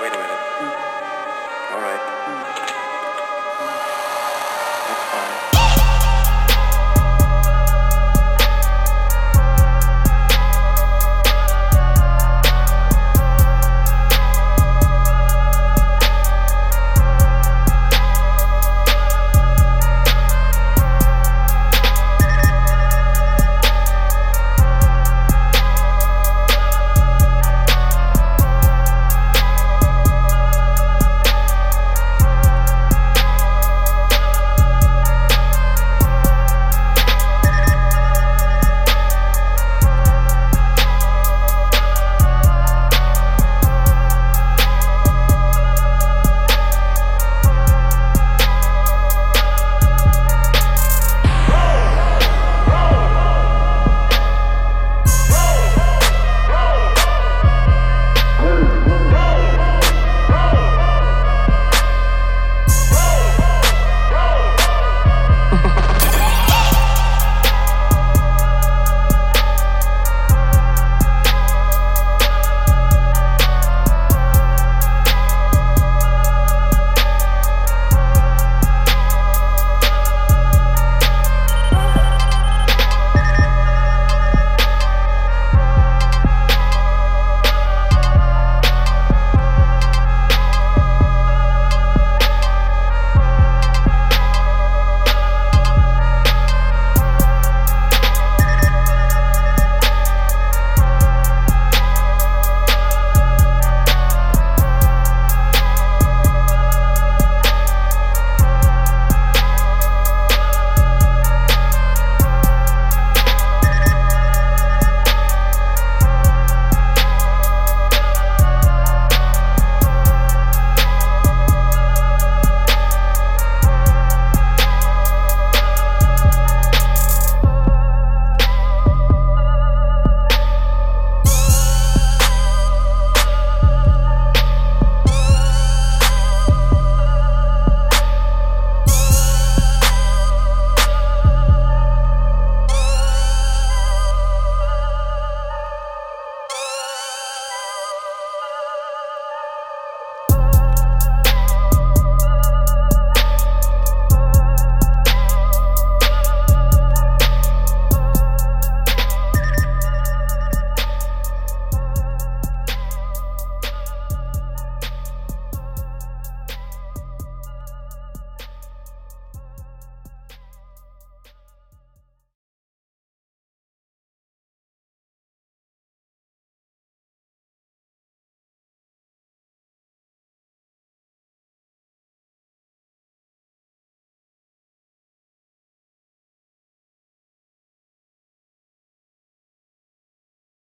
wait a minute. All right.